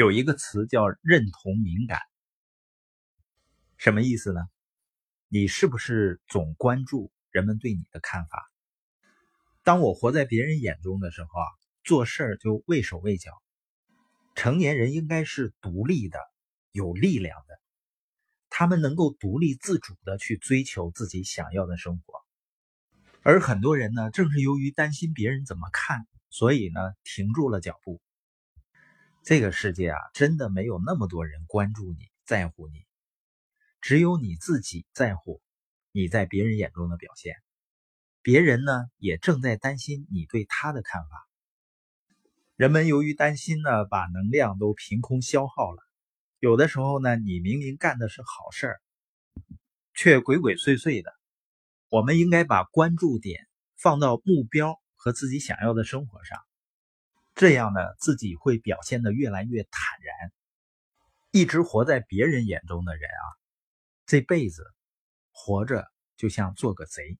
有一个词叫认同敏感，什么意思呢？你是不是总关注人们对你的看法？当我活在别人眼中的时候啊，做事儿就畏手畏脚。成年人应该是独立的、有力量的，他们能够独立自主的去追求自己想要的生活。而很多人呢，正是由于担心别人怎么看，所以呢，停住了脚步。这个世界啊，真的没有那么多人关注你、在乎你，只有你自己在乎你在别人眼中的表现。别人呢，也正在担心你对他的看法。人们由于担心呢，把能量都凭空消耗了。有的时候呢，你明明干的是好事儿，却鬼鬼祟祟的。我们应该把关注点放到目标和自己想要的生活上。这样呢，自己会表现的越来越坦然。一直活在别人眼中的人啊，这辈子活着就像做个贼。